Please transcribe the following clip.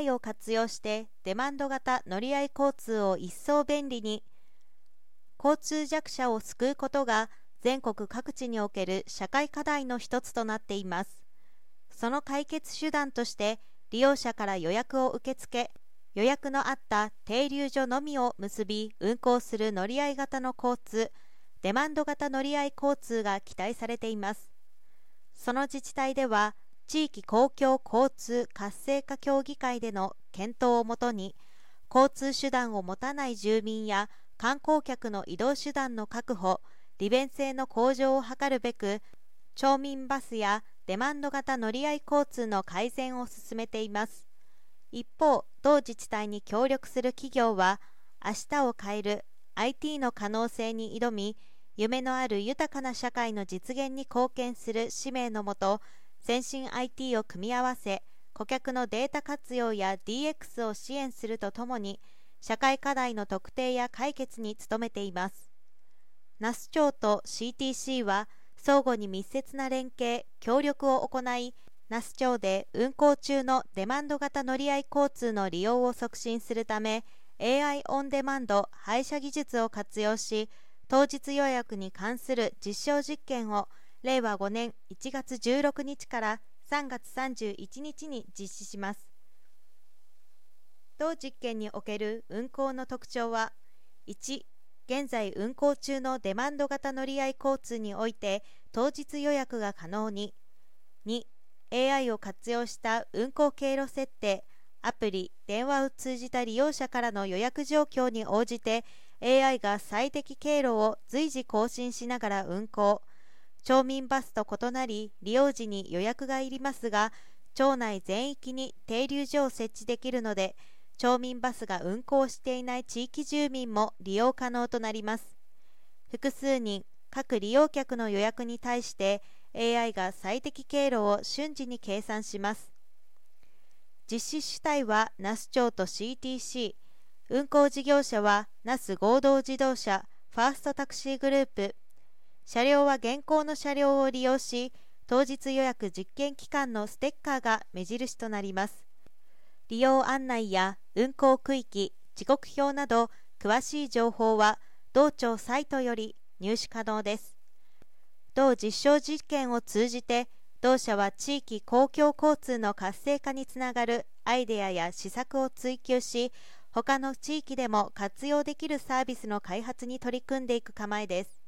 AI を活用してデマンド型乗り合い交通を一層便利に交通弱者を救うことが全国各地における社会課題の一つとなっています。その解決手段として利用者から予約を受け付け予約のあった停留所のみを結び運行する乗り合い型の交通デマンド型乗り合い交通が期待されています。その自治体では地域公共交通活性化協議会での検討をもとに交通手段を持たない住民や観光客の移動手段の確保利便性の向上を図るべく町民バスやデマンド型乗り合い交通の改善を進めています。一方同自治体に協力する企業は明日を変える IT の可能性に挑み夢のある豊かな社会の実現に貢献する使命のもと先進 IT を組み合わせ顧客のデータ活用や DX を支援するとともに社会課題の特定や解決に努めています。那須町と CTC は相互に密接な連携協力を行い那須町で運行中のデマンド型乗り合い交通の利用を促進するため AI オンデマンド配車技術を活用し当日予約に関する実証実験を令和5年1月16日から3月31日に実施します。同実験における運行の特徴は1現在運行中のデマンド型乗り合い交通において当日予約が可能に。2 AI を活用した運行経路設定アプリ電話を通じた利用者からの予約状況に応じて AI が最適経路を随時更新しながら運行。町民バスと異なり利用時に予約がいりますが町内全域に停留所を設置できるので町民バスが運行していない地域住民も利用可能となります。複数人各利用客の予約に対して AI が最適経路を瞬時に計算します。実施主体は那須町と CTC 運行事業者は那須合同自動車ファーストタクシーグループ車両は現行の車両を利用し当日予約実験期間のステッカーが目印となります。利用案内や運行区域時刻表など詳しい情報は同庁サイトより入手可能です。同実証実験を通じて同社は地域公共交通の活性化につながるアイデアや施策を追求し他の地域でも活用できるサービスの開発に取り組んでいく構えです。